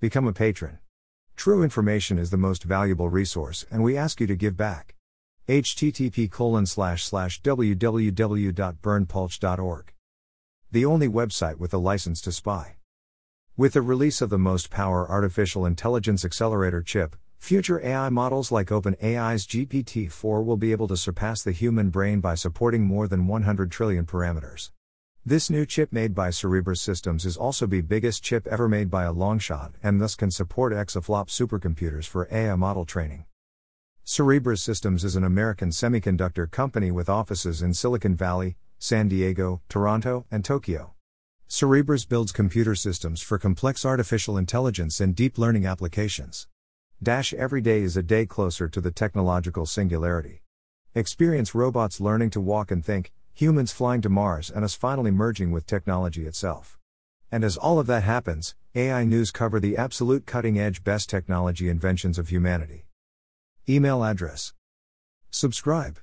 Become a patron. True information is the most valuable resource, and we ask you to give back. http www.berndpulch.org. The only website with a license to spy. With the release of the most power artificial intelligence accelerator chip, future AI models like OpenAI's GPT 4 will be able to surpass the human brain by supporting more than 100 trillion parameters. This new chip made by Cerebras Systems is also the biggest chip ever made by a long shot and thus can support exaflop supercomputers for AI model training. Cerebras Systems is an American semiconductor company with offices in Silicon Valley, San Diego, Toronto, and Tokyo. Cerebras builds computer systems for complex artificial intelligence and deep learning applications. Dash every day is a day closer to the technological singularity. Experience robots learning to walk and think, humans flying to Mars, and us finally merging with technology itself. And as all of that happens, AI News cover the absolute cutting edge best technology inventions of humanity. Email address. Subscribe.